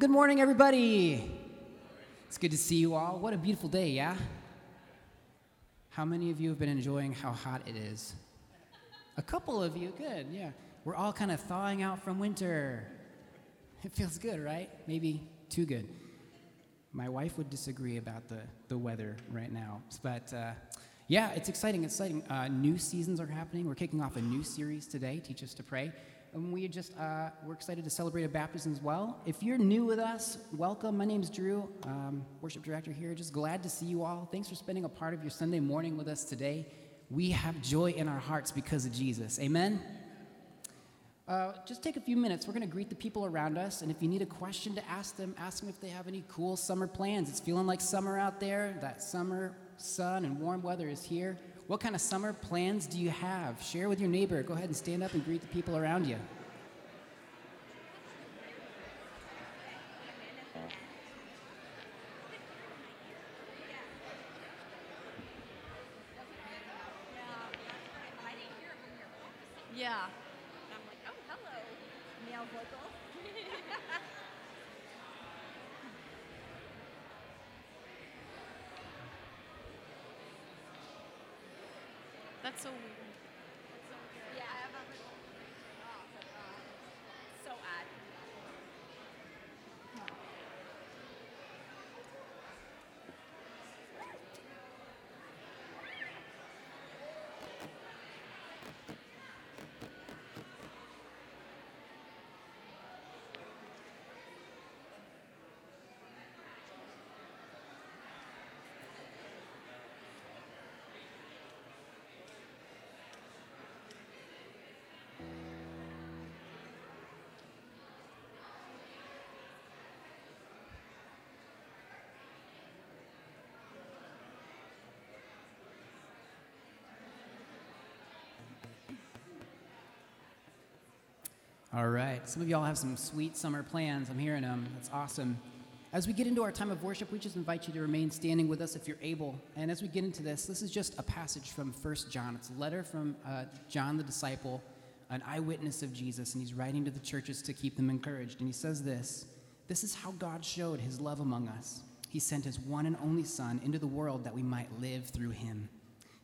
good morning, everybody. It's good to see you all. What a beautiful day, yeah? How many of you have been enjoying how hot it is? A couple of you, good, yeah. We're all kind of thawing out from winter. It feels good, right? Maybe too good. My wife would disagree about the, the weather right now. But uh, yeah, it's exciting. Exciting. Uh, new seasons are happening. We're kicking off a new series today, Teach Us to Pray. And we just, uh, we're excited to celebrate a baptism as well. If you're new with us, welcome. My name's Drew, um, worship director here. Just glad to see you all. Thanks for spending a part of your Sunday morning with us today. We have joy in our hearts because of Jesus. Amen? Uh, just take a few minutes. We're going to greet the people around us. And if you need a question to ask them, ask them if they have any cool summer plans. It's feeling like summer out there. That summer sun and warm weather is here. What kind of summer plans do you have? Share with your neighbor. Go ahead and stand up and greet the people around you. All right. Some of y'all have some sweet summer plans. I'm hearing them. That's awesome. As we get into our time of worship, we just invite you to remain standing with us if you're able. And as we get into this, this is just a passage from 1 John. It's a letter from uh, John the disciple, an eyewitness of Jesus, and he's writing to the churches to keep them encouraged. And he says this This is how God showed his love among us. He sent his one and only Son into the world that we might live through him.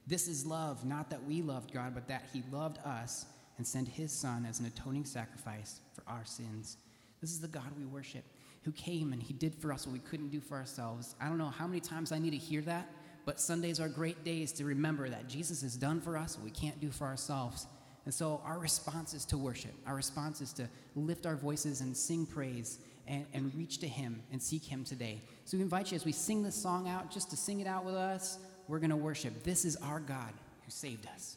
This is love, not that we loved God, but that he loved us and sent his Son as an atoning sacrifice for our sins. This is the God we worship who came and he did for us what we couldn't do for ourselves. I don't know how many times I need to hear that, but Sundays are great days to remember that Jesus has done for us what we can't do for ourselves. And so our response is to worship. Our response is to lift our voices and sing praise and, and reach to him and seek him today. So we invite you as we sing this song out, just to sing it out with us. We're going to worship. This is our God who saved us.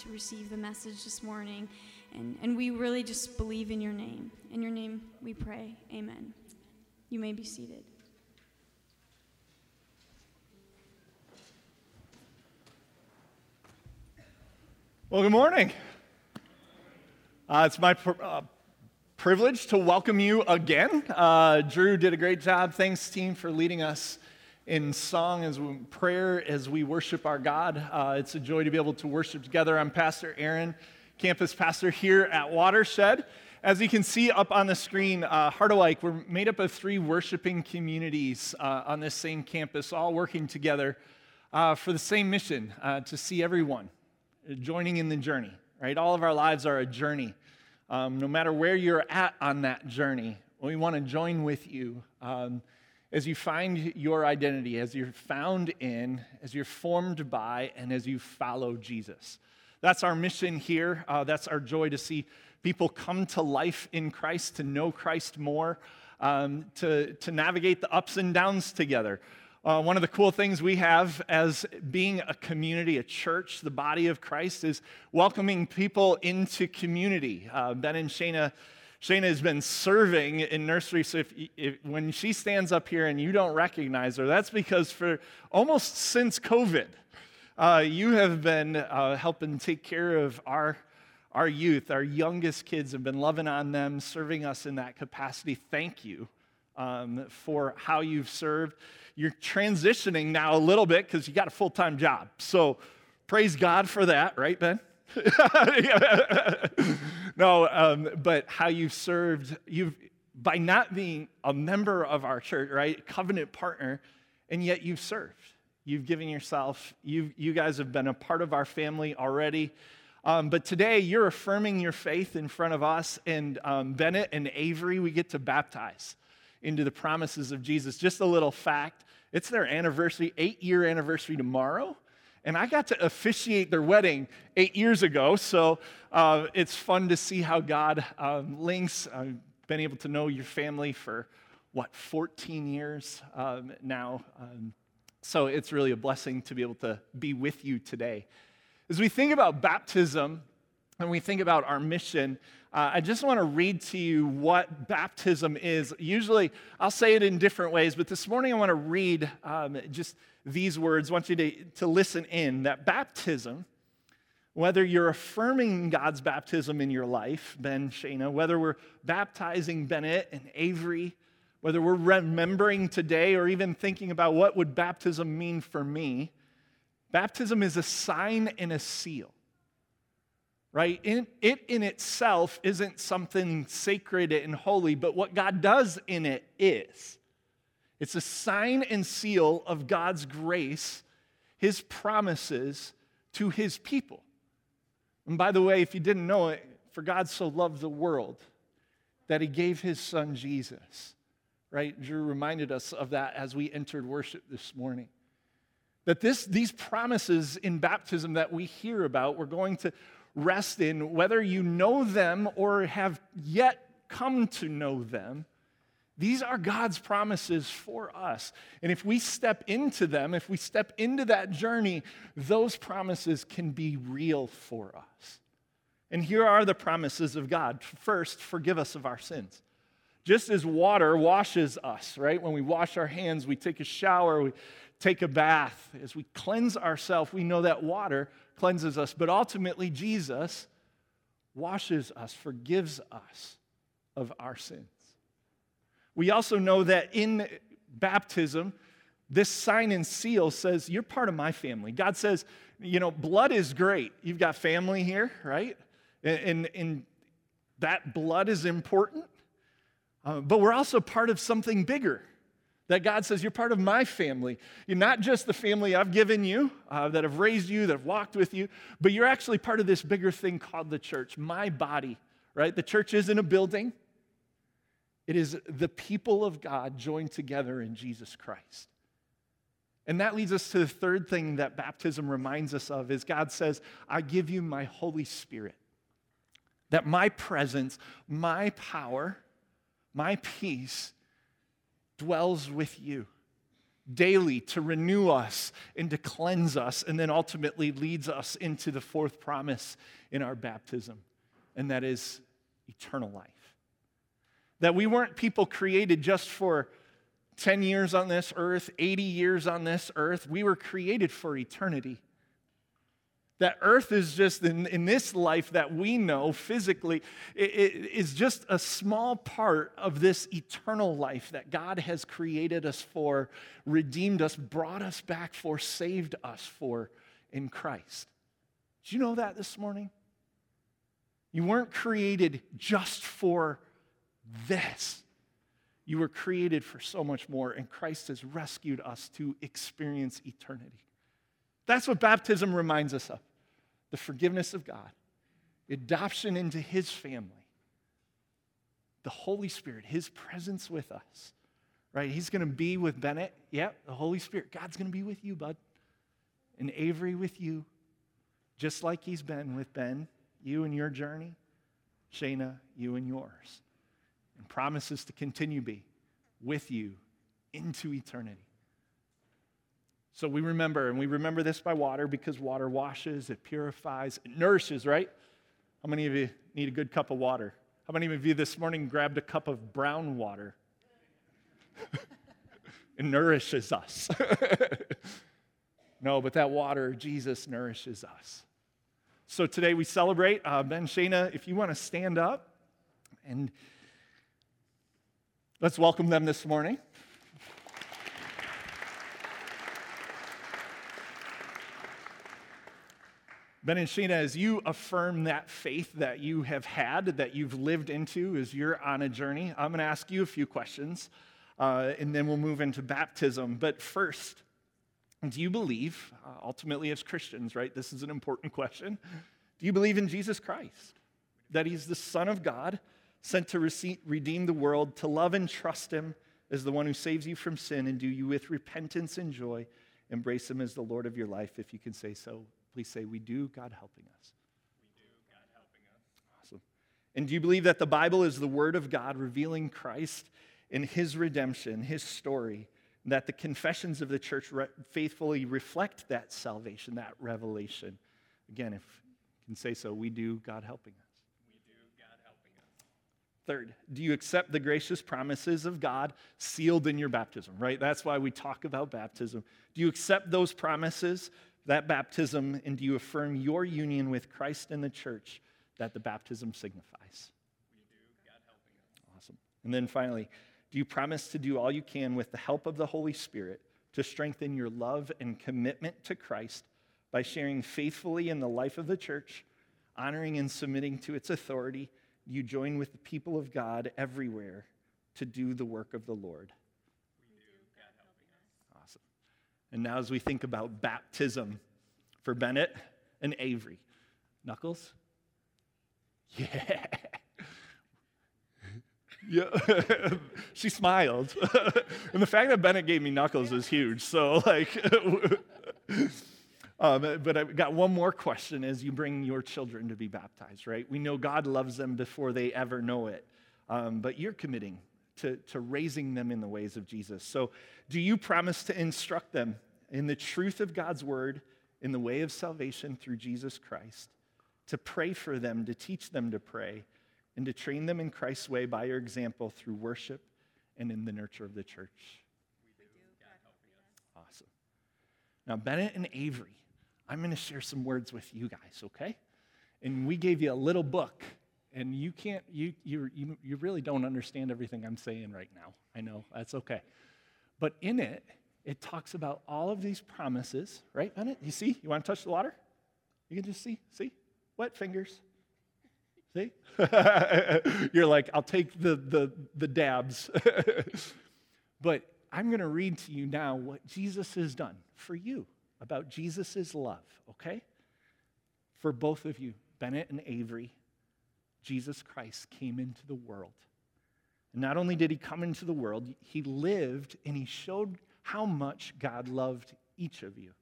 to receive the message this morning. And, and we really just believe in your name. In your name we pray. Amen. You may be seated. Well, good morning. Uh, it's my pr- uh, privilege to welcome you again. Uh, Drew did a great job. Thanks, team, for leading us in song as we, prayer as we worship our God. Uh, it's a joy to be able to worship together. I'm Pastor Aaron, campus pastor here at Watershed. As you can see up on the screen, uh, Harderwyk, we're made up of three worshiping communities uh, on this same campus, all working together uh, for the same mission uh, to see everyone joining in the journey, right? All of our lives are a journey. Um, no matter where you're at on that journey, we want to join with you um, as you find your identity, as you're found in, as you're formed by, and as you follow Jesus. That's our mission here. Uh, that's our joy to see people come to life in Christ, to know Christ more, um, to, to navigate the ups and downs together. Uh, one of the cool things we have as being a community, a church, the body of Christ, is welcoming people into community. Uh, ben and Shayna, Shayna has been serving in nursery, so if, if, when she stands up here and you don't recognize her, that's because for almost since COVID, uh, you have been uh, helping take care of our our youth, our youngest kids have been loving on them, serving us in that capacity. Thank you um, for how you've served you're transitioning now a little bit because you got a full time job. So praise God for that, right, Ben? no, um, but how you've served, you've by not being a member of our church, right, covenant partner, and yet you've served. You've given yourself. You you guys have been a part of our family already. Um, but today you're affirming your faith in front of us, and um, Bennett and Avery, we get to baptize into the promises of Jesus. Just a little fact it's their anniversary, eight year anniversary tomorrow. And I got to officiate their wedding eight years ago. So uh, it's fun to see how God um, links. I've been able to know your family for, what, 14 years um, now. Um, so it's really a blessing to be able to be with you today. As we think about baptism and we think about our mission, uh, I just want to read to you what baptism is. Usually, I'll say it in different ways, but this morning I want to read um, just these words. I want you to, to listen in that baptism, whether you're affirming God's baptism in your life, Ben, Shayna, whether we're baptizing Bennett and Avery, whether we're remembering today or even thinking about what would baptism mean for me, baptism is a sign and a seal right? In, it in itself isn't something sacred and holy, but what God does in it is. It's a sign and seal of God's grace, his promises to his people. And by the way, if you didn't know it, for God so loved the world that he gave his son Jesus. Right? Drew reminded us of that as we entered worship this morning. That this, these promises in baptism that we hear about, we're going to rest in, whether you know them or have yet come to know them. These are God's promises for us. And if we step into them, if we step into that journey, those promises can be real for us. And here are the promises of God. First, forgive us of our sins. Just as water washes us, right? When we wash our hands, we take a shower, we take a bath. As we cleanse ourselves, we know that water cleanses us, but ultimately, Jesus washes us, forgives us of our sins. We also know that in baptism, this sign and seal says, You're part of my family. God says, You know, blood is great. You've got family here, right? And, and that blood is important. Uh, but we're also part of something bigger. That God says, You're part of my family. You're not just the family I've given you, uh, that have raised you, that have walked with you, but you're actually part of this bigger thing called the church, my body, right? The church isn't a building, it is the people of God joined together in Jesus Christ. And that leads us to the third thing that baptism reminds us of is God says, I give you my Holy Spirit. That my presence, my power, my peace dwells with you daily to renew us and to cleanse us, and then ultimately leads us into the fourth promise in our baptism, and that is eternal life. That we weren't people created just for 10 years on this earth, 80 years on this earth. We were created for eternity. That earth is just, in, in this life that we know physically, it, it is just a small part of this eternal life that God has created us for, redeemed us, brought us back for, saved us for in Christ. Did you know that this morning? You weren't created just for this. You were created for so much more, and Christ has rescued us to experience eternity. That's what baptism reminds us of the forgiveness of God, adoption into His family, the Holy Spirit, His presence with us, right? He's going to be with Bennett. Yep, the Holy Spirit. God's going to be with you, bud. And Avery with you, just like He's been with Ben, you and your journey, Shayna, you and yours. And promises to continue be with you into eternity. So we remember, and we remember this by water because water washes, it purifies, it nourishes, right? How many of you need a good cup of water? How many of you this morning grabbed a cup of brown water? it nourishes us. no, but that water, Jesus nourishes us. So today we celebrate. Uh, ben Shayna, if you want to stand up and let's welcome them this morning. Ben and Sheena, as you affirm that faith that you have had, that you've lived into as you're on a journey, I'm going to ask you a few questions, uh, and then we'll move into baptism. But first, do you believe, uh, ultimately as Christians, right? This is an important question. Do you believe in Jesus Christ? That he's the Son of God, sent to receive, redeem the world, to love and trust him as the one who saves you from sin, and do you with repentance and joy embrace him as the Lord of your life, if you can say so Please say, We do, God helping us. We do, God helping us. Awesome. And do you believe that the Bible is the Word of God revealing Christ in His redemption, His story, that the confessions of the church re- faithfully reflect that salvation, that revelation? Again, if you can say so, we do, God helping us. We do, God helping us. Third, do you accept the gracious promises of God sealed in your baptism, right? That's why we talk about baptism. Do you accept those promises that baptism and do you affirm your union with Christ and the church that the baptism signifies? We do, God helping us. Awesome. And then finally, do you promise to do all you can with the help of the Holy Spirit to strengthen your love and commitment to Christ by sharing faithfully in the life of the church, honoring and submitting to its authority? You join with the people of God everywhere to do the work of the Lord. Awesome. And now, as we think about baptism for Bennett and Avery, Knuckles? Yeah. Yeah. she smiled. and the fact that Bennett gave me Knuckles is huge. So, like, um, but I've got one more question as you bring your children to be baptized, right? We know God loves them before they ever know it. Um, but you're committing to, to raising them in the ways of Jesus. So, do you promise to instruct them in the truth of God's word, in the way of salvation through Jesus Christ, to pray for them, to teach them to pray, and to train them in Christ's way by your example through worship and in the nurture of the church? We do, God helping us. Awesome. Now, Bennett and Avery, I'm going to share some words with you guys, okay? And we gave you a little book and you can't you, you you you really don't understand everything i'm saying right now. I know that's okay. But in it it talks about all of these promises right Bennett? you see? You want to touch the water? You can just see see? Wet fingers. See? You're like i'll take the the, the dabs. But i'm going to read to you now what jesus has done for you about jesus' love okay for both of you bennett and avery Jesus Christ came into the world. And not only did he come into the world, he lived and he showed how much God loved each of you.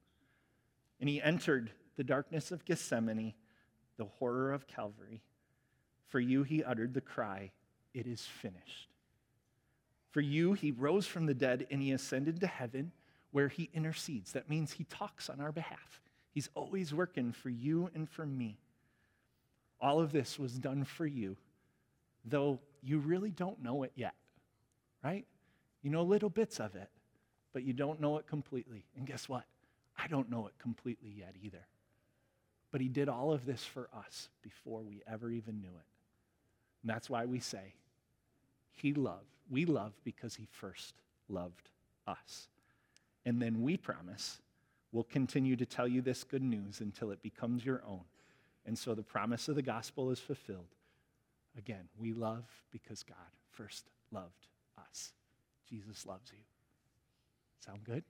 And he entered the darkness of Gethsemane, the horror of Calvary. For you, he uttered the cry, It is finished. For you, he rose from the dead and he ascended to heaven where he intercedes. That means he talks on our behalf. He's always working for you and for me. All of this was done for you, though you really don't know it yet, right? You know little bits of it, but you don't know it completely. And guess what? I don't know it completely yet either. But he did all of this for us before we ever even knew it. And that's why we say, He loved. We love because He first loved us. And then we promise we'll continue to tell you this good news until it becomes your own. And so the promise of the gospel is fulfilled. Again, we love because God first loved us. Jesus loves you. Sound good?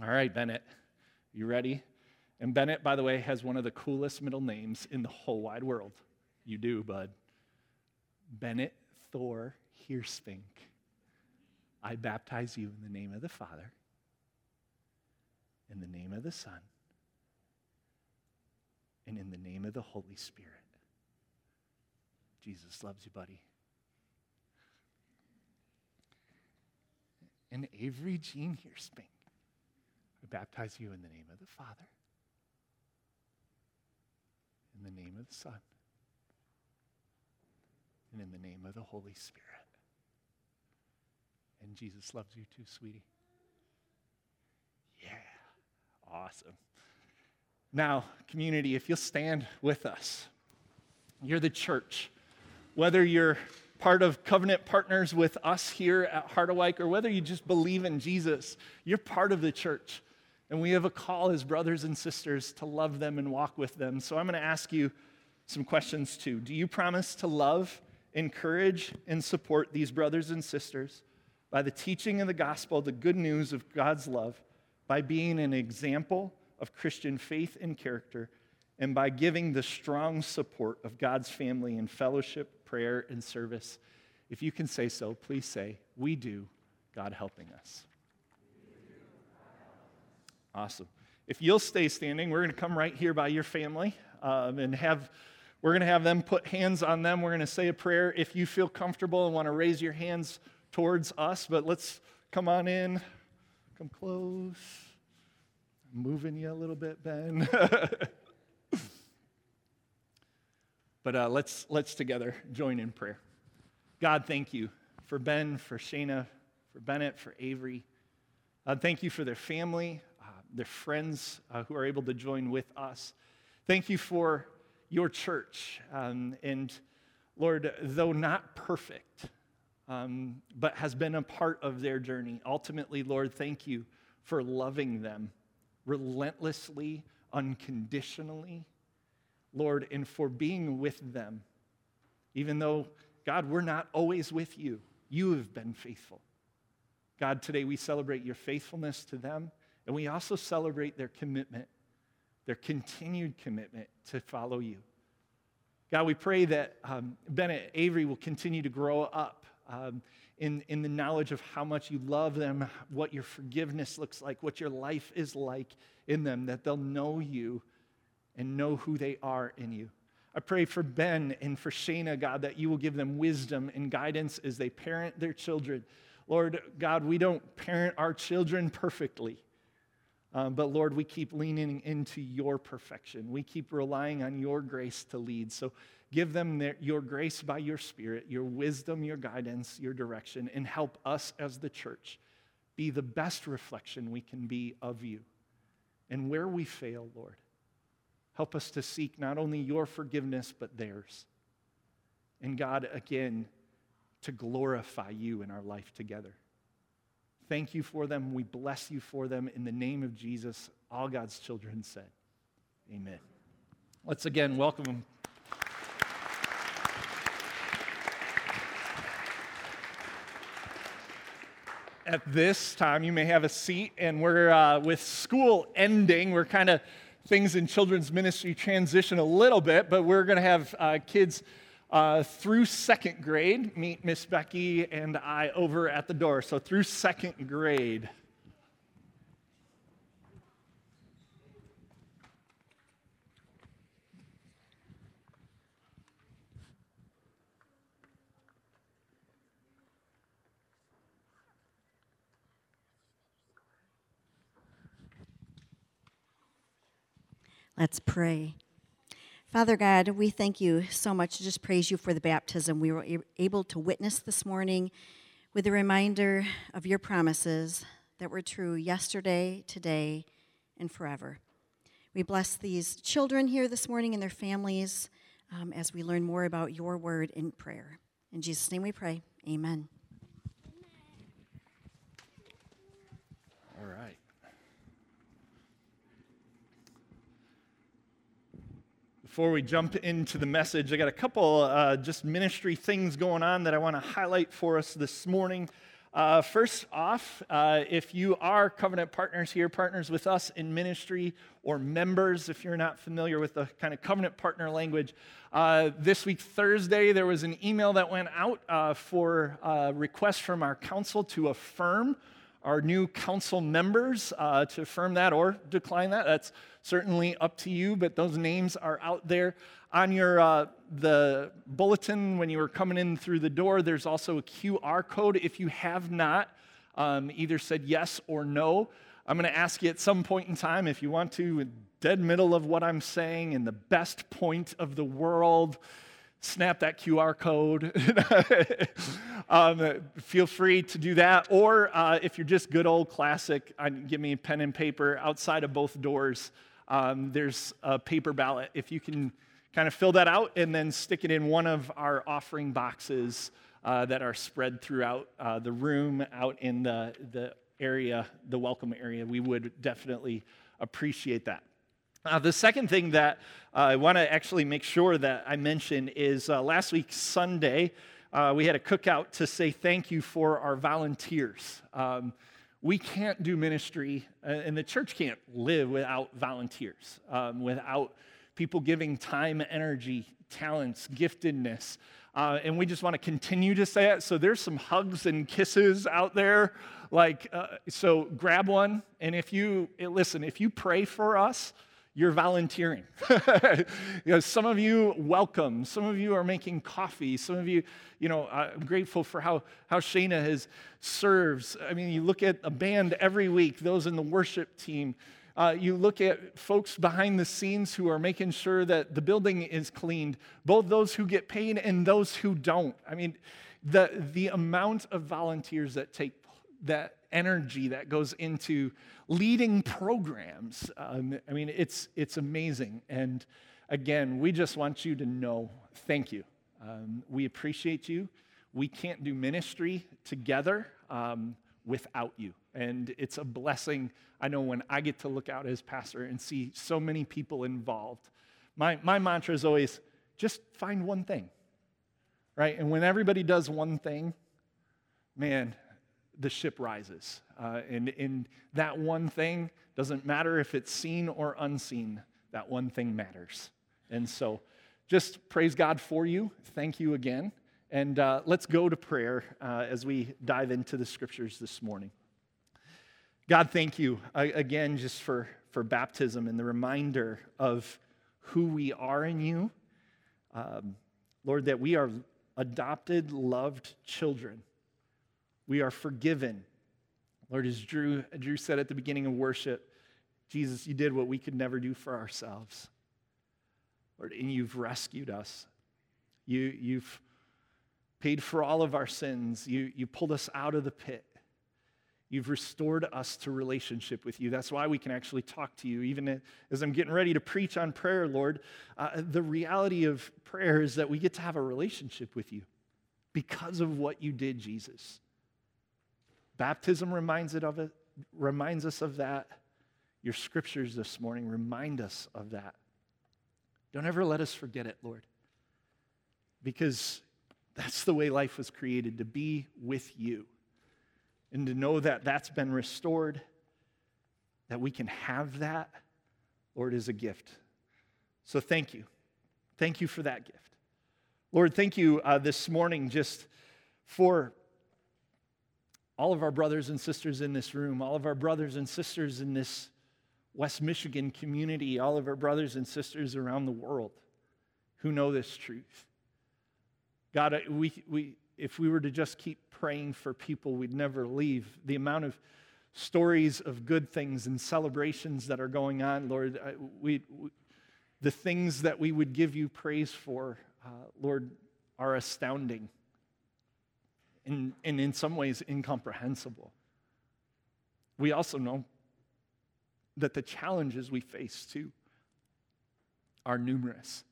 All right, Bennett, you ready? And Bennett, by the way, has one of the coolest middle names in the whole wide world. You do, bud. Bennett Thor Heerspink. I baptize you in the name of the Father, in the name of the Son, and in the name of the Holy Spirit. Jesus loves you, buddy. And Avery Jean Heerspink. I baptize you in the name of the Father, in the name of the Son, and in the name of the Holy Spirit. And Jesus loves you too, sweetie. Yeah, awesome. Now, community, if you'll stand with us, you're the church. Whether you're part of covenant partners with us here at Heart Harderwyk or whether you just believe in Jesus, you're part of the church. And we have a call as brothers and sisters to love them and walk with them. So I'm going to ask you some questions too. Do you promise to love, encourage, and support these brothers and sisters by the teaching of the gospel, the good news of God's love, by being an example of Christian faith and character, and by giving the strong support of God's family in fellowship, prayer, and service? If you can say so, please say, We do, God helping us. Awesome. If you'll stay standing, we're going to come right here by your family um, and have. We're going to have them put hands on them. We're going to say a prayer. If you feel comfortable and want to raise your hands towards us, but let's come on in. Come close. I'm moving you a little bit, Ben. but uh, let's, let's together join in prayer. God, thank you for Ben, for Shayna, for Bennett, for Avery. Uh, thank you for their family, uh, their friends uh, who are able to join with us. Thank you for your church. Um, and Lord, though not perfect, um, but has been a part of their journey, ultimately, Lord, thank you for loving them relentlessly, unconditionally, Lord, and for being with them. Even though, God, we're not always with you, you have been faithful. God, today we celebrate your faithfulness to them, and we also celebrate their commitment, their continued commitment to follow you. God, we pray that um, Bennett Avery will continue to grow up um, in, in the knowledge of how much you love them, what your forgiveness looks like, what your life is like in them, that they'll know you and know who they are in you. I pray for Ben and for Shayna, God, that you will give them wisdom and guidance as they parent their children. Lord, God, we don't parent our children perfectly. Um, but Lord, we keep leaning into your perfection. We keep relying on your grace to lead. So give them their, your grace by your spirit, your wisdom, your guidance, your direction, and help us as the church be the best reflection we can be of you. And where we fail, Lord, help us to seek not only your forgiveness, but theirs. And God, again, to glorify you in our life together. Thank you for them. We bless you for them. In the name of Jesus, all God's children said, Amen. Let's again welcome them. At this time, you may have a seat, and we're uh, with school ending. We're kind of things in children's ministry transition a little bit, but we're going to have uh, kids uh, through second grade. Meet Miss Becky and I over at the door. So through second grade. Let's pray. Father God, we thank you so much. Just praise you for the baptism we were able to witness this morning with a reminder of your promises that were true yesterday, today, and forever. We bless these children here this morning and their families um, as we learn more about your word in prayer. In Jesus' name we pray. Amen. All right. Before we jump into the message, I got a couple uh, just ministry things going on that I want to highlight for us this morning. Uh, first off, uh, if you are covenant partners here, partners with us in ministry, or members, if you're not familiar with the kind of covenant partner language, uh, this week, Thursday, there was an email that went out uh, for a request from our council to affirm our new council members uh, to affirm that or decline that. That's certainly up to you, but those names are out there. On your uh, the bulletin when you were coming in through the door, there's also a QR code. If you have not um, either said yes or no, I'm going to ask you at some point in time if you want to, dead middle of what I'm saying, in the best point of the world, snap that QR code. um, feel free to do that. Or uh, if you're just good old classic, give me pen and paper outside of both doors. Um, there's a paper ballot. If you can kind of fill that out and then stick it in one of our offering boxes uh, that are spread throughout uh, the room, out in the, the area, the welcome area, we would definitely appreciate that. Uh, the second thing that uh, I want to actually make sure that I mention is uh, last week, Sunday, uh, we had a cookout to say thank you for our volunteers. Um, we can't do ministry, uh, and the church can't live without volunteers, um, without people giving time, energy, talents, giftedness. Uh, and we just want to continue to say it. So there's some hugs and kisses out there. Like, uh, so grab one. And if you, listen, if you pray for us, you're volunteering. you know, some of you welcome. Some of you are making coffee. Some of you, you know, I'm grateful for how, how Shayna has serves. I mean, you look at a band every week, those in the worship team. Uh, you look at folks behind the scenes who are making sure that the building is cleaned, both those who get paid and those who don't. I mean, the, the amount of volunteers that take that energy that goes into leading programs. Um, I mean, it's, it's amazing. And again, we just want you to know thank you. Um, we appreciate you. We can't do ministry together um, without you. And it's a blessing. I know when I get to look out as pastor and see so many people involved. My, my mantra is always just find one thing, right? And when everybody does one thing, man, the ship rises. Uh, and, and that one thing doesn't matter if it's seen or unseen, that one thing matters. And so just praise God for you. Thank you again. And uh, let's go to prayer uh, as we dive into the scriptures this morning. God, thank you uh, again just for, for baptism and the reminder of who we are in you. Um, Lord, that we are adopted, loved children we are forgiven. Lord, as Drew, Drew said at the beginning of worship, Jesus, you did what we could never do for ourselves. Lord, and you've rescued us. You, you've paid for all of our sins. You, you pulled us out of the pit. You've restored us to relationship with you. That's why we can actually talk to you. Even as I'm getting ready to preach on prayer, Lord, uh, the reality of prayer is that we get to have a relationship with you because of what you did, Jesus. Baptism reminds, it of it, reminds us of that. Your scriptures this morning remind us of that. Don't ever let us forget it, Lord, because that's the way life was created to be with you and to know that that's been restored, that we can have that, Lord, is a gift. So thank you. Thank you for that gift. Lord, thank you uh, this morning just for all of our brothers and sisters in this room, all of our brothers and sisters in this West Michigan community, all of our brothers and sisters around the world who know this truth. God, we, we, if we were to just keep praying for people, we'd never leave. The amount of stories of good things and celebrations that are going on, Lord, we, we the things that we would give you praise for, uh, Lord, are astounding and, and in some ways incomprehensible. We also know that the challenges we face too are numerous.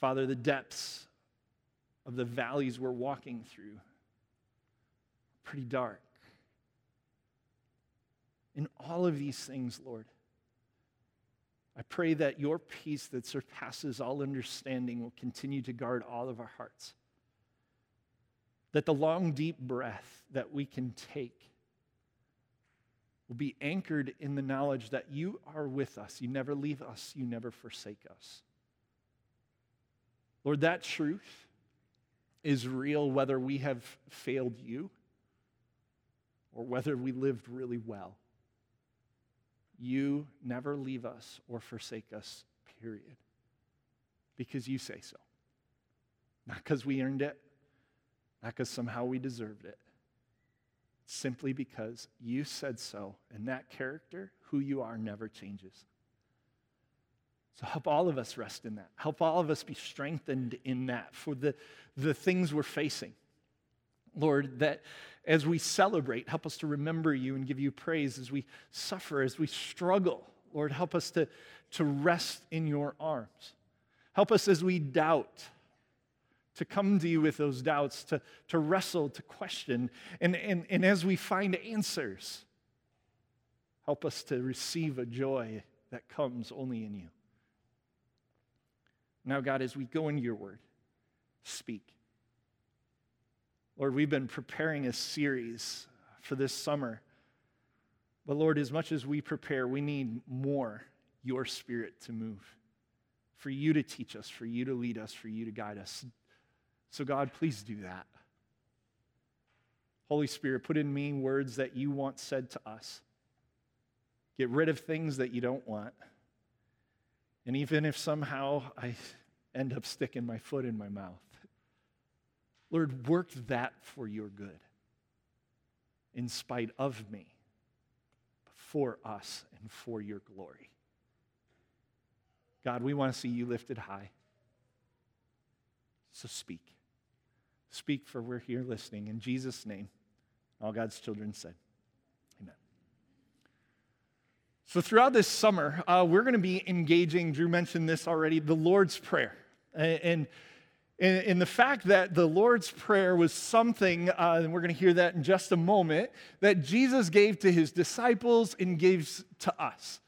Father, the depths of the valleys we're walking through are pretty dark. In all of these things, Lord, I pray that your peace that surpasses all understanding will continue to guard all of our hearts. That the long, deep breath that we can take will be anchored in the knowledge that you are with us. You never leave us, you never forsake us. Lord, that truth is real whether we have failed you or whether we lived really well. You never leave us or forsake us, period. Because you say so. Not because we earned it, not because somehow we deserved it. Simply because you said so, and that character, who you are, never changes. So help all of us rest in that. Help all of us be strengthened in that for the, the things we're facing. Lord, that as we celebrate, help us to remember you and give you praise as we suffer, as we struggle. Lord, help us to, to rest in your arms. Help us as we doubt, to come to you with those doubts, to, to wrestle, to question. And, and, and as we find answers, help us to receive a joy that comes only in you. Now, God, as we go into your word, speak. Lord, we've been preparing a series for this summer. But Lord, as much as we prepare, we need more your spirit to move, for you to teach us, for you to lead us, for you to guide us. So, God, please do that. Holy Spirit, put in me words that you want said to us. Get rid of things that you don't want. And even if somehow I end up sticking my foot in my mouth, Lord, work that for your good in spite of me, for us and for your glory. God, we want to see you lifted high. So speak. Speak, for we're here listening. In Jesus' name, all God's children said, Amen. So, throughout this summer, uh, we're going to be engaging, Drew mentioned this already, the Lord's Prayer. And, and, and the fact that the Lord's Prayer was something, uh, and we're going to hear that in just a moment, that Jesus gave to his disciples and gives to us.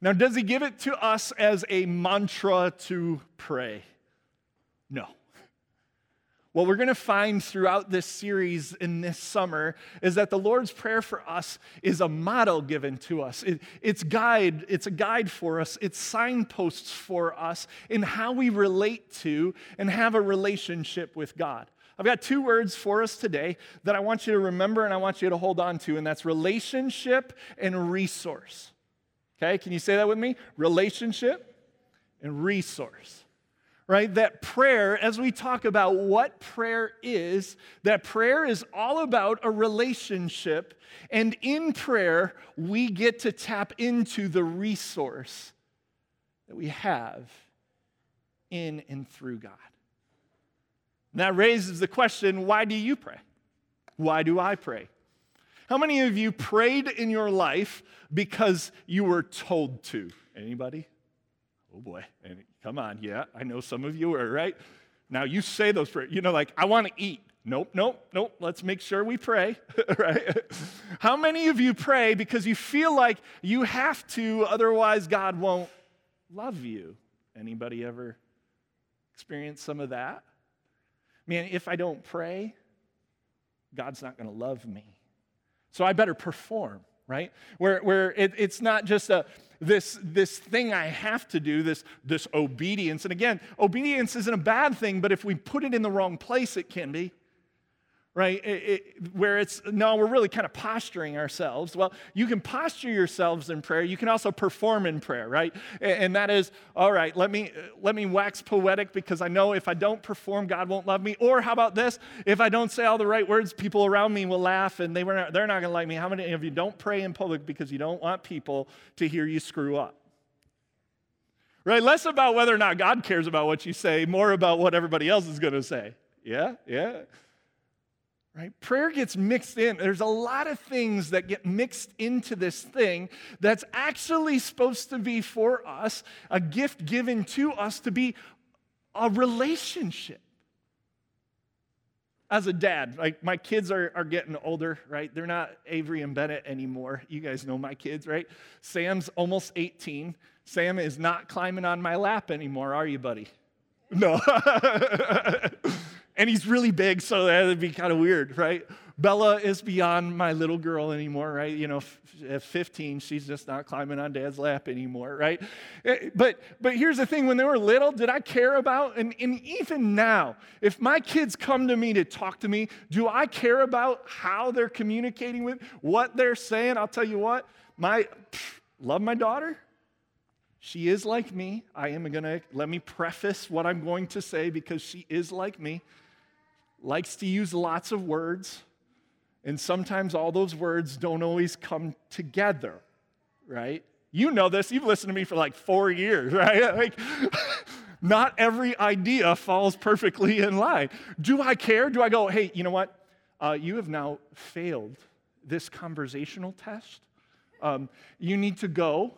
Now, does he give it to us as a mantra to pray? No. What we're going to find throughout this series in this summer is that the Lord's Prayer for us is a model given to us. It, it's guide, it's a guide for us, it's signposts for us in how we relate to and have a relationship with God. I've got two words for us today that I want you to remember and I want you to hold on to, and that's relationship and resource. Okay, can you say that with me? Relationship and resource right? That prayer, as we talk about what prayer is, that prayer is all about a relationship. And in prayer, we get to tap into the resource that we have in and through God. And that raises the question why do you pray? Why do I pray? How many of you prayed in your life because you were told to? Anybody? Oh boy. Come on, yeah, I know some of you are, right? Now you say those prayers, you know, like, I want to eat. Nope, nope, nope. Let's make sure we pray, right? How many of you pray because you feel like you have to, otherwise God won't love you? Anybody ever experience some of that? Man, if I don't pray, God's not going to love me. So I better perform, right? Where, where it, it's not just a, this, this thing I have to do, this, this obedience. And again, obedience isn't a bad thing, but if we put it in the wrong place, it can be right? It, it, where it's, no, we're really kind of posturing ourselves. Well, you can posture yourselves in prayer. You can also perform in prayer, right? And, and, that is, all right, let me, let me wax poetic because I know if I don't perform, God won't love me. Or how about this? If I don't say all the right words, people around me will laugh and they were not, they're not going to like me. How many of you don't pray in public because you don't want people to hear you screw up? Right? Less about whether or not God cares about what you say, more about what everybody else is going to say. Yeah? Yeah? Right? Prayer gets mixed in. There's a lot of things that get mixed into this thing that's actually supposed to be for us, a gift given to us to be a relationship. As a dad, like my kids are, are getting older, right? They're not Avery and Bennett anymore. You guys know my kids, right? Sam's almost 18. Sam is not climbing on my lap anymore, are you, buddy? No. and he's really big, so that'd be kind of weird, right? Bella is beyond my little girl anymore, right? You know, at 15, she's just not climbing on dad's lap anymore, right? Eh, But but here's the thing: when they were little, did I care about? And, and even now, if my kids come to me to talk to me, do I care about how they're communicating with, what they're saying? I'll tell you what, my pff, love my daughter. She is like me. I am to let me preface what I'm going to say because she is like me. Likes to use lots of words, and sometimes all those words don't always come together, right? You know this. You've listened to me for like four years, right? Like, not every idea falls perfectly in line. Do I care? Do I go, hey, you know what? Uh, you have now failed this conversational test. Um, you need to go.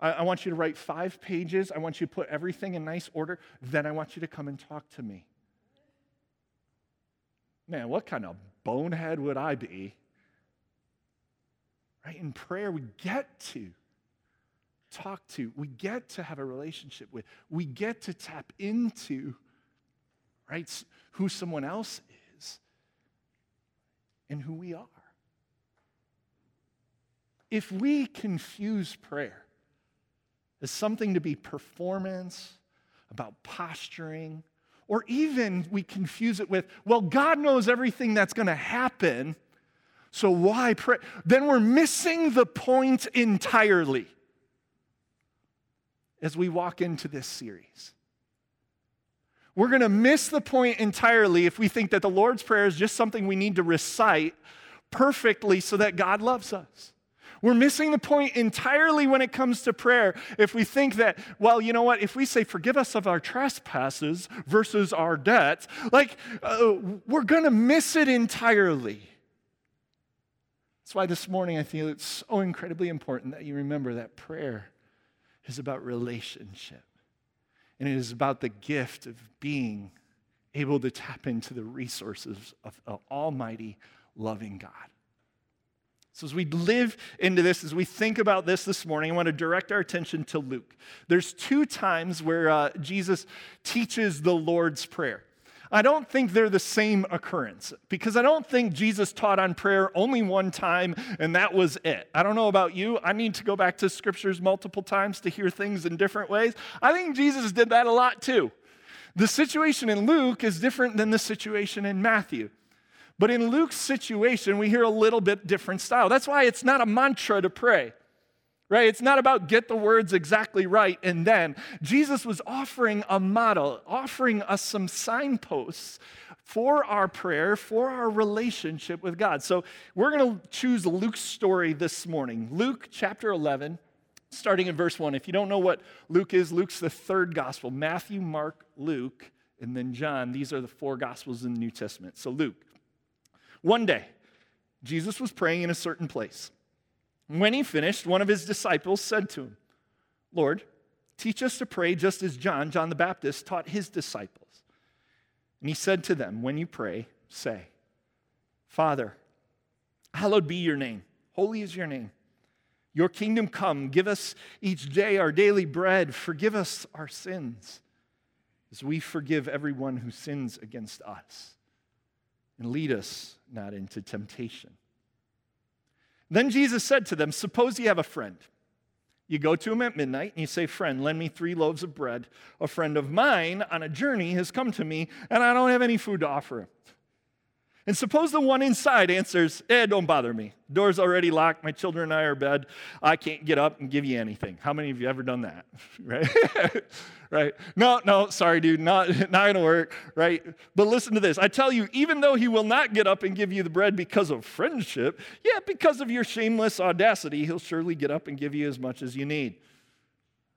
I, I want you to write five pages. I want you to put everything in nice order. Then I want you to come and talk to me. Man, what kind of bonehead would I be? Right? In prayer, we get to talk to, we get to have a relationship with, we get to tap into, right, who someone else is and who we are. If we confuse prayer as something to be performance, about posturing, or even we confuse it with, well, God knows everything that's going to happen, so why pray? Then we're missing the point entirely as we walk into this series. We're going to miss the point entirely if we think that the Lord's Prayer is just something we need to recite perfectly so that God loves us. We're missing the point entirely when it comes to prayer if we think that, well, you know what, if we say, forgive us of our trespasses versus our debts, like, uh, we're going to miss it entirely. That's why this morning I feel it's so incredibly important that you remember that prayer is about relationship. And it is about the gift of being able to tap into the resources of an almighty, loving God. So, as we live into this, as we think about this this morning, I want to direct our attention to Luke. There's two times where uh, Jesus teaches the Lord's Prayer. I don't think they're the same occurrence because I don't think Jesus taught on prayer only one time and that was it. I don't know about you. I need to go back to scriptures multiple times to hear things in different ways. I think Jesus did that a lot too. The situation in Luke is different than the situation in Matthew. But in Luke's situation, we hear a little bit different style. That's why it's not a mantra to pray, right? It's not about get the words exactly right and then. Jesus was offering a model, offering us some signposts for our prayer, for our relationship with God. So we're going to choose Luke's story this morning. Luke chapter 11, starting in verse 1. If you don't know what Luke is, Luke's the third gospel Matthew, Mark, Luke, and then John. These are the four gospels in the New Testament. So, Luke. One day, Jesus was praying in a certain place. When he finished, one of his disciples said to him, Lord, teach us to pray just as John, John the Baptist, taught his disciples. And he said to them, When you pray, say, Father, hallowed be your name, holy is your name. Your kingdom come, give us each day our daily bread, forgive us our sins, as we forgive everyone who sins against us and lead us not into temptation. Then Jesus said to them, Suppose you have a friend. You go to him at midnight and you say, Friend, lend me three loaves of bread. A friend of mine on a journey has come to me and I don't have any food to offer him. And suppose the one inside answers, Eh, don't bother me. Door's already locked. My children and I are bed. I can't get up and give you anything. How many of you ever done that? right? right? No, no, sorry, dude, not, not gonna work, right? But listen to this. I tell you, even though he will not get up and give you the bread because of friendship, yet because of your shameless audacity, he'll surely get up and give you as much as you need.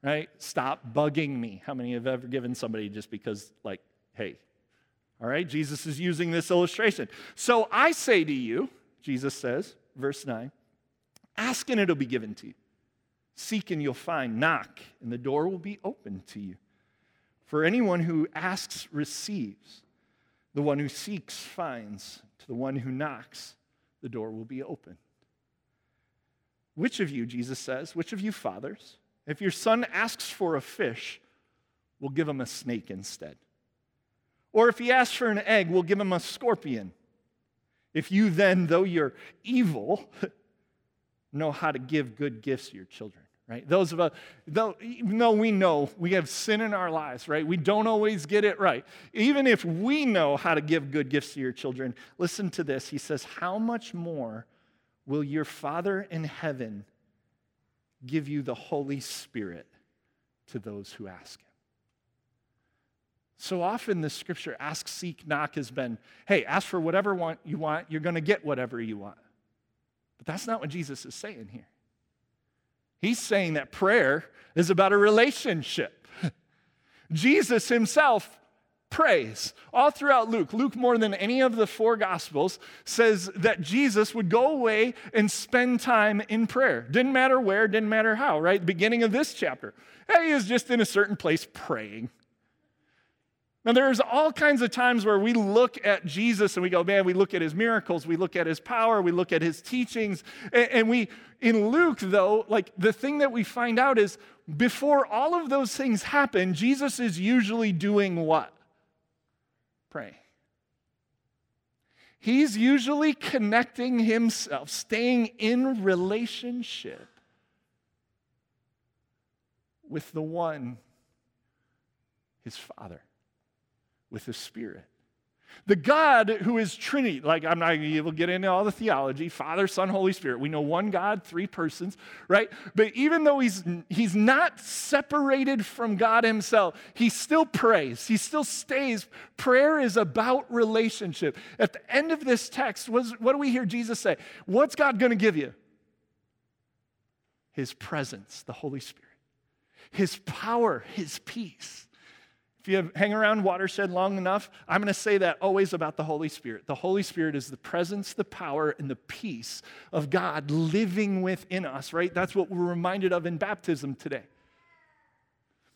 Right? Stop bugging me. How many have ever given somebody just because, like, hey, All right, Jesus is using this illustration. So I say to you, Jesus says, verse 9, ask and it'll be given to you. Seek and you'll find. Knock and the door will be opened to you. For anyone who asks receives. The one who seeks finds. To the one who knocks, the door will be opened. Which of you, Jesus says, which of you fathers, if your son asks for a fish, will give him a snake instead? Or if he asks for an egg, we'll give him a scorpion. If you then, though you're evil, know how to give good gifts to your children, right? Those of us, though, even though we know we have sin in our lives, right? We don't always get it right. Even if we know how to give good gifts to your children, listen to this. He says, How much more will your Father in heaven give you the Holy Spirit to those who ask him? So often the scripture ask, seek, knock has been, hey, ask for whatever want you want, you're going to get whatever you want. But that's not what Jesus is saying here. He's saying that prayer is about a relationship. Jesus himself prays. All throughout Luke, Luke, more than any of the four gospels, says that Jesus would go away and spend time in prayer. Didn't matter where, didn't matter how, right? Beginning of this chapter. He is just in a certain place praying. Now, there's all kinds of times where we look at Jesus and we go, man, we look at his miracles, we look at his power, we look at his teachings. And we, in Luke, though, like the thing that we find out is before all of those things happen, Jesus is usually doing what? Pray. He's usually connecting himself, staying in relationship with the one, his Father with the Spirit. The God who is Trinity, like I'm not going to get into all the theology, Father, Son, Holy Spirit. We know one God, three persons, right? But even though he's he's not separated from God himself, he still prays. He still stays. Prayer is about relationship. At the end of this text, what do we hear Jesus say? What's God going to give you? His presence, the Holy Spirit. His power, his peace. If you hang around Watershed long enough, I'm going to say that always about the Holy Spirit. The Holy Spirit is the presence, the power, and the peace of God living within us, right? That's what we're reminded of in baptism today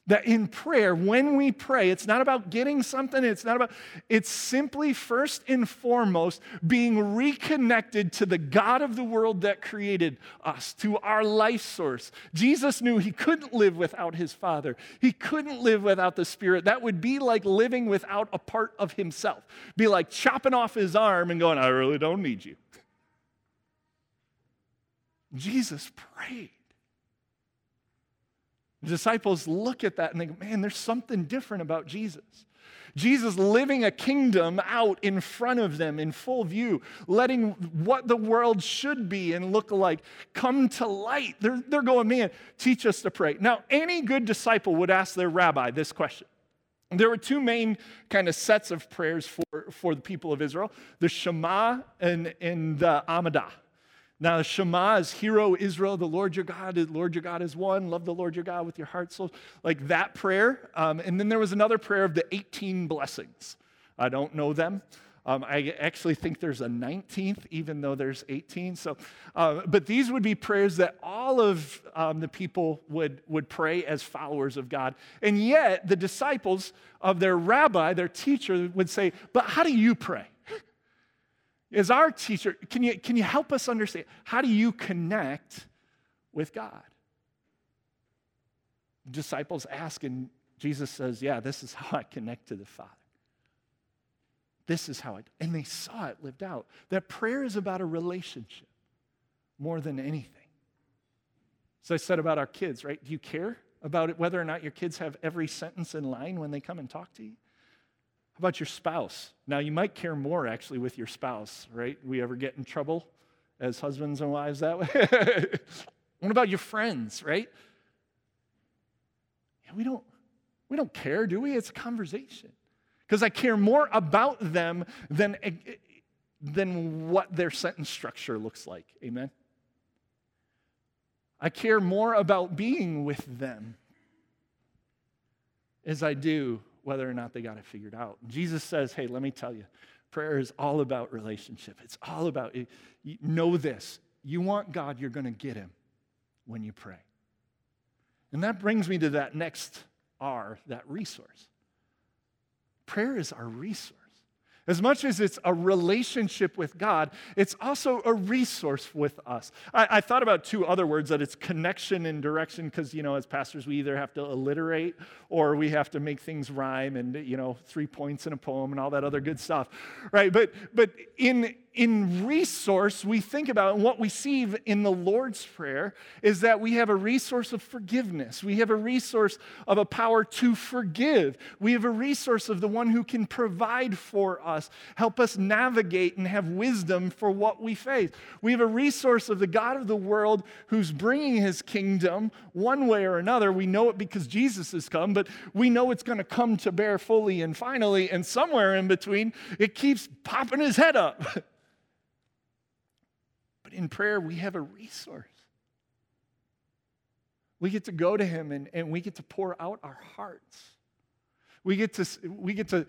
that in prayer, when we pray, it's not about getting something, it's not about, it's simply first and foremost being reconnected to the God of the world that created us, to our life source. Jesus knew he couldn't live without his Father, he couldn't live without the Spirit. That would be like living without a part of himself, be like chopping off his arm and going, I really don't need you. Jesus prayed. The disciples look at that and they go, man, there's something different about Jesus. Jesus living a kingdom out in front of them in full view, letting what the world should be and look like come to light. They're, they're going, man, teach us to pray. Now, any good disciple would ask their rabbi this question. There were two main kind of sets of prayers for, for the people of Israel the Shema and, and the Amidah. Now, Shema is Hear O Israel, the Lord your God, the Lord your God is one. Love the Lord your God with your heart, soul. Like that prayer. Um, and then there was another prayer of the 18 blessings. I don't know them. Um, I actually think there's a 19th, even though there's 18. So, uh, but these would be prayers that all of um, the people would, would pray as followers of God. And yet, the disciples of their rabbi, their teacher, would say, But how do you pray? As our teacher, can you, can you help us understand? How do you connect with God? Disciples ask, and Jesus says, Yeah, this is how I connect to the Father. This is how I, and they saw it lived out. That prayer is about a relationship more than anything. So I said about our kids, right? Do you care about it, whether or not your kids have every sentence in line when they come and talk to you? About your spouse? Now, you might care more actually with your spouse, right? We ever get in trouble as husbands and wives that way? what about your friends, right? Yeah, we don't we don't care, do we? It's a conversation. Because I care more about them than, eh, eh, than what their sentence structure looks like. Amen? I care more about being with them as I do whether or not they got it figured out. Jesus says, hey, let me tell you, prayer is all about relationship. It's all about, you know this. You want God, you're going to get him when you pray. And that brings me to that next R, that resource. Prayer is our resource. As much as it's a relationship with God, it's also a resource with us. I, I thought about two other words that it's connection and direction, because, you know, as pastors, we either have to alliterate or we have to make things rhyme and, you know, three points in a poem and all that other good stuff, right? But, but in, in resource, we think about, and what we see in the Lord's Prayer is that we have a resource of forgiveness. We have a resource of a power to forgive. We have a resource of the one who can provide for us, help us navigate and have wisdom for what we face. We have a resource of the God of the world who's bringing his kingdom one way or another. We know it because Jesus has come, but we know it's going to come to bear fully and finally, and somewhere in between, it keeps popping his head up. But in prayer, we have a resource. We get to go to Him and, and we get to pour out our hearts. We get to, we get to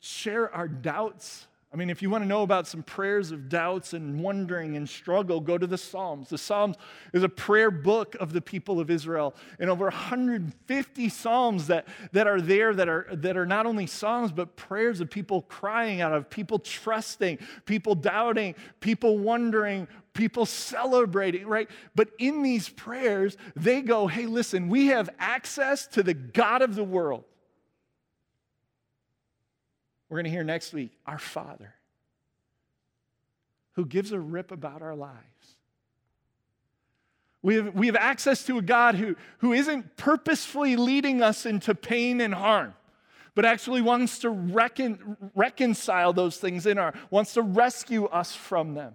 share our doubts I mean, if you want to know about some prayers of doubts and wondering and struggle, go to the Psalms. The Psalms is a prayer book of the people of Israel. And over 150 Psalms that, that are there that are, that are not only Psalms, but prayers of people crying out of, people trusting, people doubting, people wondering, people celebrating, right? But in these prayers, they go, hey, listen, we have access to the God of the world. We're going to hear next week our Father, who gives a rip about our lives. We have, we have access to a God who, who isn't purposefully leading us into pain and harm, but actually wants to recon, reconcile those things in our, wants to rescue us from them.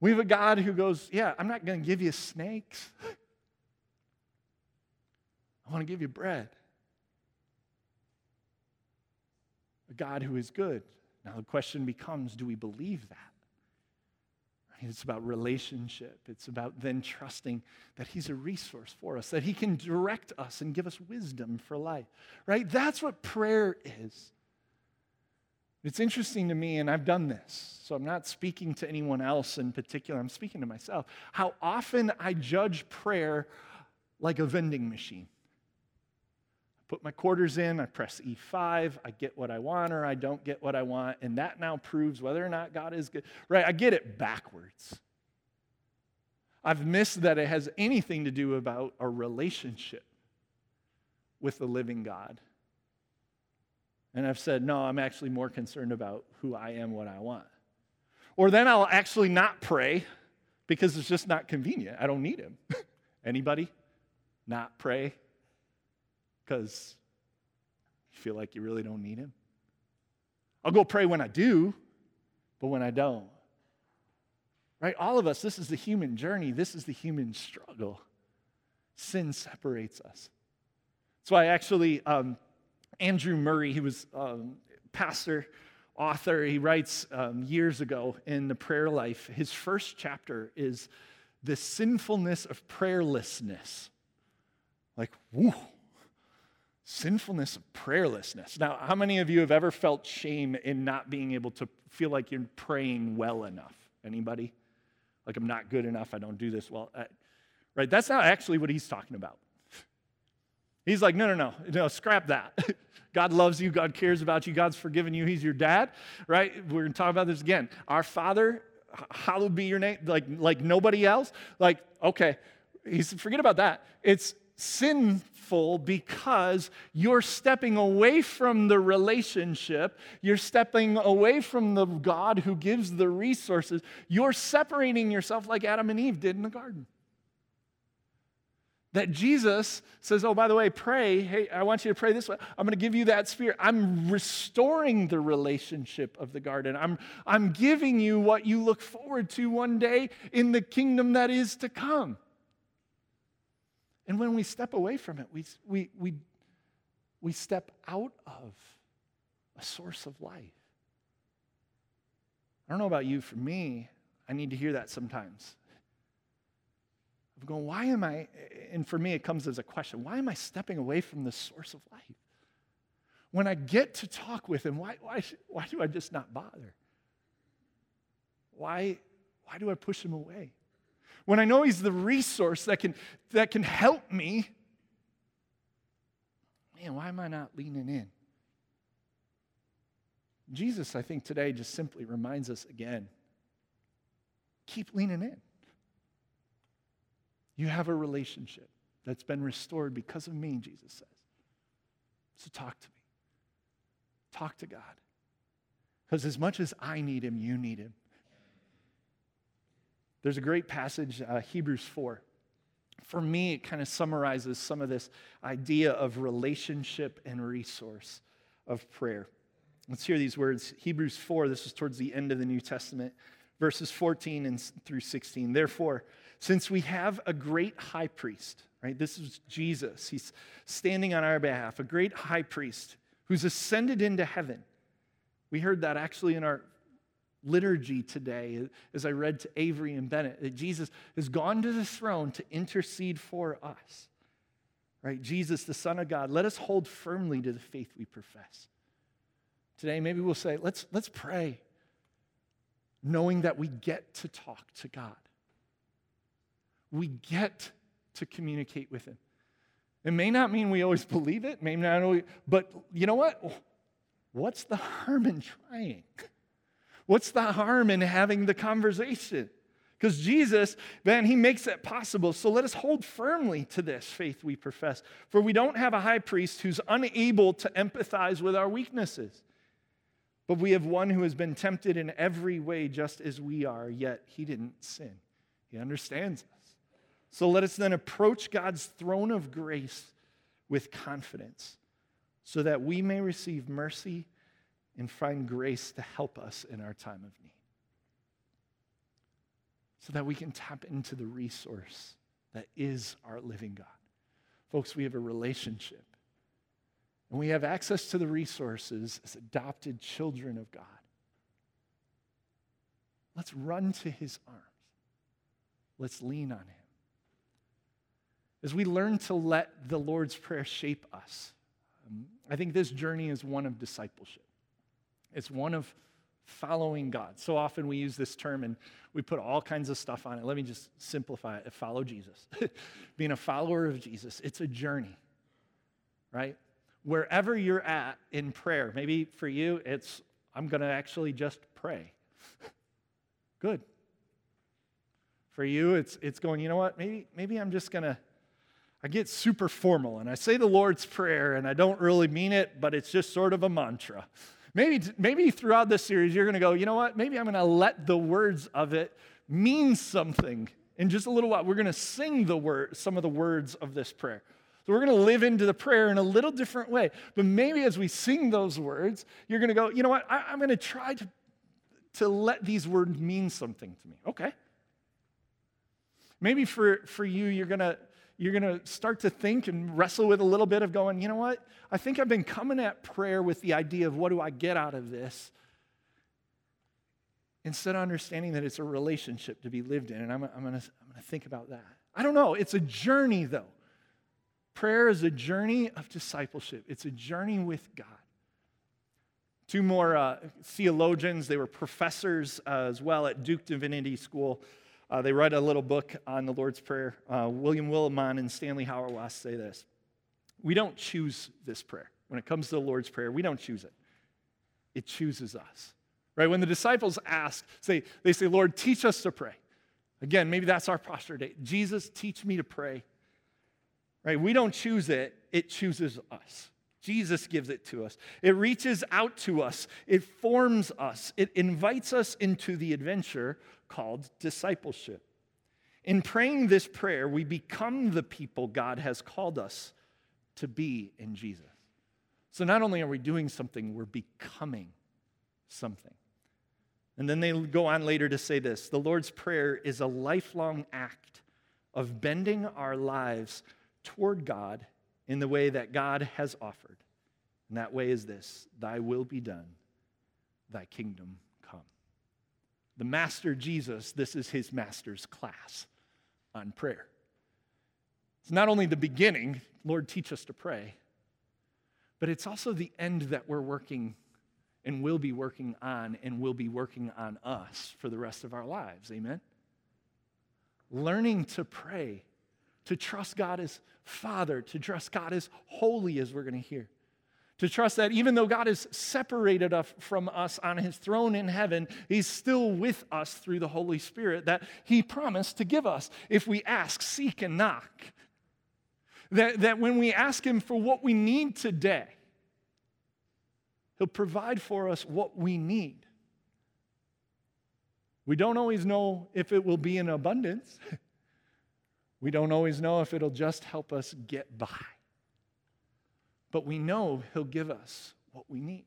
We have a God who goes, Yeah, I'm not going to give you snakes. I want to give you bread. a God who is good. Now the question becomes do we believe that? It's about relationship. It's about then trusting that He's a resource for us, that He can direct us and give us wisdom for life, right? That's what prayer is. It's interesting to me, and I've done this, so I'm not speaking to anyone else in particular, I'm speaking to myself, how often I judge prayer like a vending machine put my quarters in, I press E5, I get what I want or I don't get what I want, and that now proves whether or not God is good. Right? I get it backwards. I've missed that it has anything to do about a relationship with the living God. And I've said, no, I'm actually more concerned about who I am, what I want. Or then I'll actually not pray because it's just not convenient. I don't need him. Anybody not pray because you feel like you really don't need Him. I'll go pray when I do, but when I don't. Right? All of us, this is the human journey, this is the human struggle. Sin separates us. That's why actually, um, Andrew Murray, he was um, pastor, author, he writes um, years ago in the prayer life, his first chapter is the sinfulness of prayerlessness. Like, whoo, sinfulness of prayerlessness. Now, how many of you have ever felt shame in not being able to feel like you're praying well enough? Anybody? Like I'm not good enough, I don't do this well. Uh, right? That's not actually what he's talking about. He's like, no, no, no, no, scrap that. God loves you, God cares about you, God's forgiven you, He's your dad, right? We're gonna talk about this again. Our Father, hallowed be your name, like, like nobody else. Like, okay, he's forget about that. It's sinful because you're stepping away from the relationship. You're stepping away from the God who gives the resources. You're separating yourself like Adam and Eve did in the garden. That Jesus says, Oh, by the way, pray. Hey, I want you to pray this way. I'm going to give you that spirit. I'm restoring the relationship of the garden. I'm, I'm giving you what you look forward to one day in the kingdom that is to come. And when we step away from it, we, we, we, we step out of a source of life. I don't know about you, for me, I need to hear that sometimes. of going, why am I, and for me it comes as a question, why am I stepping away from the source of life? When I get to talk with him, why, why, why do I just not bother? Why, why do I push him away? When I know he's the resource that can, that can help me, man, why am I not leaning in? Jesus, I think today just simply reminds us again keep leaning in. You have a relationship that's been restored because of me, Jesus says. So talk to me. Talk to God. Because as much as I need him, you need him. There's a great passage, uh, Hebrews 4. For me, it kind of summarizes some of this idea of relationship and resource of prayer. Let's hear these words. Hebrews 4, this is towards the end of the New Testament, verses 14 and through 16. Therefore, since we have a great high priest, right? This is Jesus. He's standing on our behalf, a great high priest who's ascended into heaven. We heard that actually in our liturgy today as I read to Avery and Bennett that Jesus has gone to the throne to intercede for us. Right? Jesus, the Son of God, let us hold firmly to the faith we profess. Today, maybe we'll say, let's, let's pray, knowing that we get to talk to God. We get to communicate with Him. It may not mean we always believe it, may not always, but you know what? What's the harm in trying? What's the harm in having the conversation? Because Jesus, man, he makes that possible. So let us hold firmly to this faith we profess. For we don't have a high priest who's unable to empathize with our weaknesses. But we have one who has been tempted in every way just as we are, yet he didn't sin. He understands us. So let us then approach God's throne of grace with confidence so that we may receive mercy and find grace to help us in our time of need. So that we can tap into the resource that is our living God. Folks, we have a relationship. And we have access to the resources as adopted children of God. Let's run to his arms. Let's lean on him. As we learn to let the Lord's Prayer shape us, um, I think this journey is one of discipleship. It's one of following God. So often we use this term and we put all kinds of stuff on it. Let me just simplify it. Follow Jesus. Being a follower of Jesus, it's a journey, right? Wherever you're at in prayer, maybe for you, it's I'm going to actually just pray. Good. For you, it's, it's going, you know what? Maybe, maybe I'm just going to, I get super formal and I say the Lord's Prayer and I don't really mean it, but it's just sort of a mantra. Maybe, maybe throughout this series, you're going to go, you know what? Maybe I'm going to let the words of it mean something. In just a little while, we're going to sing the word, some of the words of this prayer. So we're going to live into the prayer in a little different way. But maybe as we sing those words, you're going to go, you know what? I, I'm going to try to, to let these words mean something to me. Okay. Maybe for, for you, you're going to you're going to start to think and wrestle with a little bit of going, you know what? I think I've been coming at prayer with the idea of what do I get out of this? Instead of understanding that it's a relationship to be lived in. And I'm, I'm going to think about that. I don't know. It's a journey, though. Prayer is a journey of discipleship, it's a journey with God. Two more uh, theologians, they were professors uh, as well at Duke Divinity School. Uh, they write a little book on the Lord's Prayer. Uh, William Willimon and Stanley Hauerwas say this We don't choose this prayer. When it comes to the Lord's Prayer, we don't choose it, it chooses us. Right? When the disciples ask, say, they say, Lord, teach us to pray. Again, maybe that's our posture today. Jesus, teach me to pray. Right? We don't choose it, it chooses us. Jesus gives it to us. It reaches out to us. It forms us. It invites us into the adventure called discipleship. In praying this prayer, we become the people God has called us to be in Jesus. So not only are we doing something, we're becoming something. And then they go on later to say this the Lord's Prayer is a lifelong act of bending our lives toward God in the way that God has offered. And that way is this Thy will be done, Thy kingdom the Master Jesus, this is his master's class on prayer. It's not only the beginning, Lord, teach us to pray, but it's also the end that we're working and will be working on and will be working on us for the rest of our lives. Amen? Learning to pray, to trust God as Father, to trust God as holy, as we're going to hear. To trust that even though God has separated us from us on his throne in heaven, he's still with us through the Holy Spirit that he promised to give us if we ask, seek, and knock. That, that when we ask him for what we need today, he'll provide for us what we need. We don't always know if it will be in abundance. We don't always know if it'll just help us get by. But we know He'll give us what we need.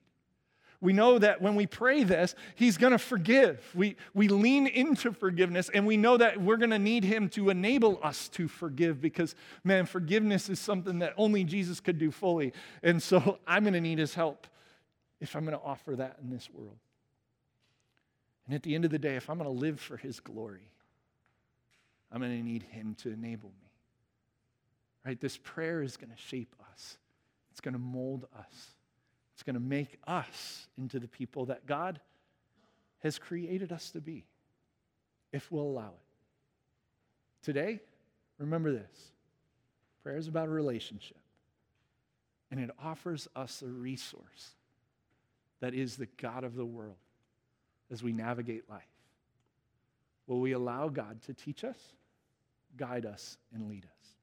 We know that when we pray this, He's going to forgive. We, we lean into forgiveness, and we know that we're going to need Him to enable us to forgive because, man, forgiveness is something that only Jesus could do fully. And so I'm going to need His help if I'm going to offer that in this world. And at the end of the day, if I'm going to live for His glory, I'm going to need Him to enable me. Right? This prayer is going to shape us, it's going to mold us, it's going to make us into the people that God has created us to be, if we'll allow it. Today, remember this prayer is about a relationship, and it offers us a resource that is the God of the world as we navigate life. Will we allow God to teach us? guide us, and lead us.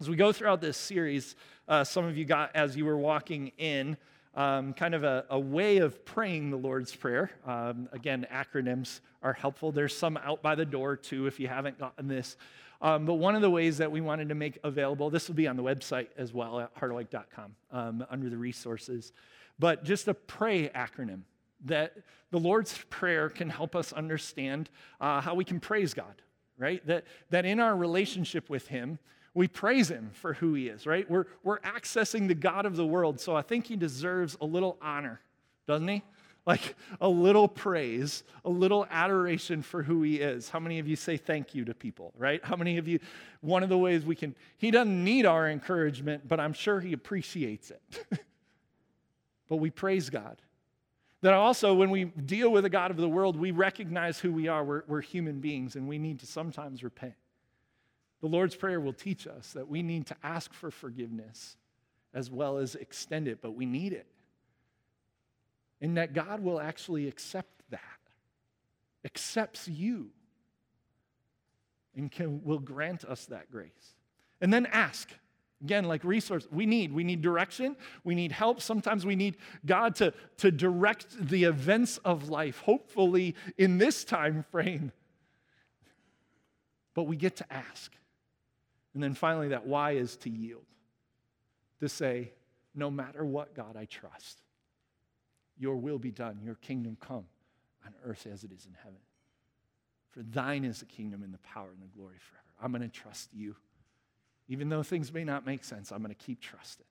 As we go throughout this series, uh, some of you got, as you were walking in, um, kind of a, a, way of praying the Lord's Prayer. Um, again, acronyms are helpful. There's some out by the door too if you haven't gotten this. Um, but one of the ways that we wanted to make available, this will be on the website as well at harderwyk.com um, under the resources, but just a pray acronym that the Lord's Prayer can help us understand uh, how we can praise God right? That, that in our relationship with Him, we praise Him for who He is, right? We're, we're accessing the God of the world. So I think He deserves a little honor, doesn't He? Like a little praise, a little adoration for who He is. How many of you say thank you to people, right? How many of you, one of the ways we can, He doesn't need our encouragement, but I'm sure He appreciates it. but we praise God. That also, when we deal with the God of the world, we recognize who we are. We're, we're, human beings and we need to sometimes repent. The Lord's Prayer will teach us that we need to ask for forgiveness as well as extend it, but we need it. And that God will actually accept that, accepts you, and can, will grant us that grace. And then ask. Again, like resource, we need. We need direction. We need help. Sometimes we need God to, to direct the events of life, hopefully in this time frame. But we get to ask. And then finally, that why is to yield. To say, no matter what, God, I trust. Your will be done, your kingdom come on earth as it is in heaven. For thine is the kingdom and the power and the glory forever. I'm going to trust you. Even though things may not make sense, I'm going to keep trusting.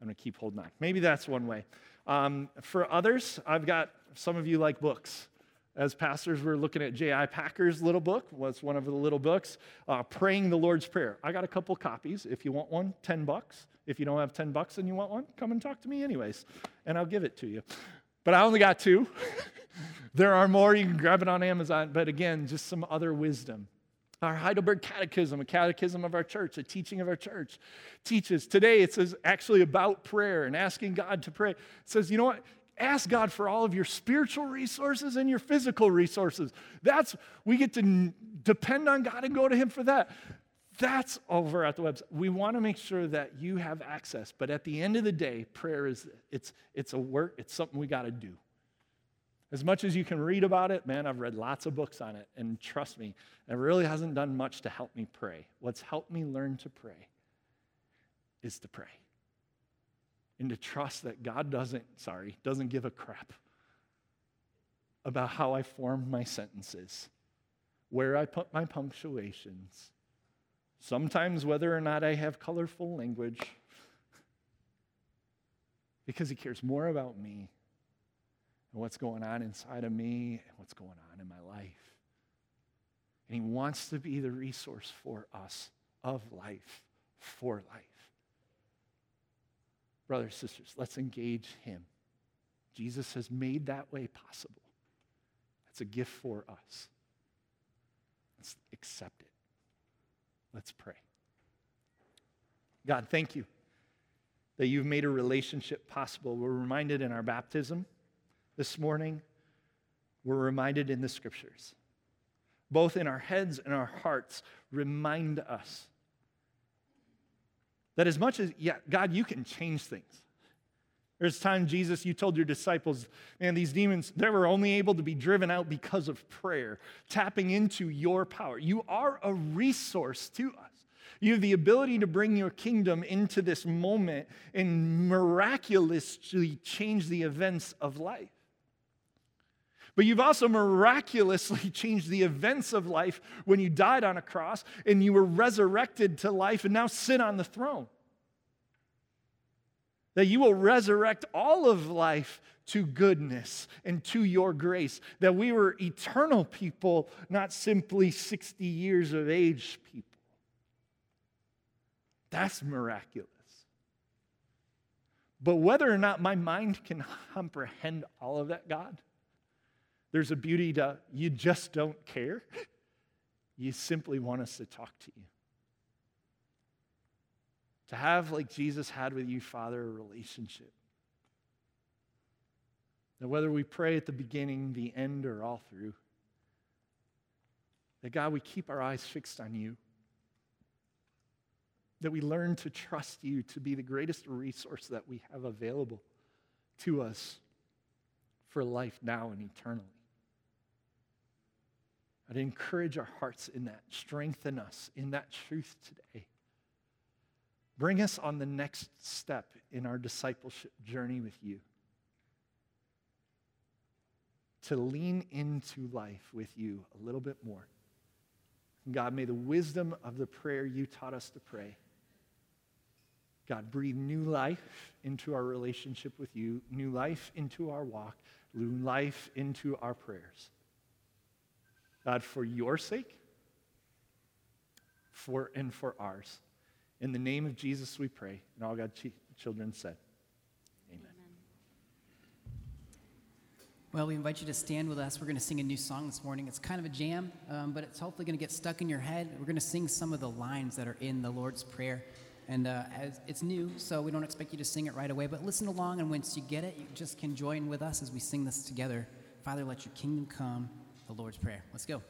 I'm going to keep holding on. Maybe that's one way. Um, for others, I've got some of you like books. As pastors, we're looking at J.I. Packer's little book. Was one of the little books, uh, Praying the Lord's Prayer. I got a couple copies. If you want one, 10 bucks. If you don't have 10 bucks and you want one, come and talk to me anyways, and I'll give it to you. But I only got two. there are more. You can grab it on Amazon. But again, just some other wisdom. Our Heidelberg Catechism, a catechism of our church, a teaching of our church, teaches. Today it says actually about prayer and asking God to pray. It says, you know what? Ask God for all of your spiritual resources and your physical resources. That's, we get to depend on God and go to Him for that. That's over at the website. We want to make sure that you have access. But at the end of the day, prayer is, it's, it's a work, it's something we got to do. As much as you can read about it, man, I've read lots of books on it. And trust me, it really hasn't done much to help me pray. What's helped me learn to pray is to pray and to trust that God doesn't, sorry, doesn't give a crap about how I form my sentences, where I put my punctuations, sometimes whether or not I have colorful language, because He cares more about me and what's going on inside of me and what's going on in my life. And He wants to be the resource for us of life, for life. Brothers, sisters, let's engage him. Jesus has made that way possible. That's a gift for us. Let's accept it. Let's pray. God, thank you that you've made a relationship possible. We're reminded in our baptism this morning, we're reminded in the scriptures. Both in our heads and our hearts, remind us that as much as, yeah, God, you can change things. There's time, Jesus, you told your disciples, man, these demons, they were only able to be driven out because of prayer, tapping into your power. You are a resource to us. You have the ability to bring your kingdom into this moment and miraculously change the events of life. But you've also miraculously changed the events of life when you died on a cross and you were resurrected to life and now sit on the throne that you will resurrect all of life to goodness and to your grace, that we were eternal people, not simply 60 years of age people. That's miraculous. But whether or not my mind can comprehend all of that, God, there's a beauty to you just don't care. You simply want us to talk to you. To have, like Jesus had with you, Father, a relationship. That whether we pray at the beginning, the end, or all through, that God, we keep our eyes fixed on you. That we learn to trust you to be the greatest resource that we have available to us for life now and eternally. I'd encourage our hearts in that, strengthen us in that truth today. Bring us on the next step in our discipleship journey with you. To lean into life with you a little bit more. God, may the wisdom of the prayer you taught us to pray, God, breathe new life into our relationship with you, new life into our walk, new life into our prayers. God, for your sake, for and for ours. In the name of Jesus, we pray. And all God's children said, Amen. Well, we invite you to stand with us. We're going to sing a new song this morning. It's kind of a jam, um, but it's hopefully going to get stuck in your head. We're going to sing some of the lines that are in the Lord's Prayer. And uh, as, it's new, so we don't expect you to sing it right away, but listen along, and once you get it, you just can join with us as we sing this together. Father, let your kingdom come, the Lord's Prayer. Let's go.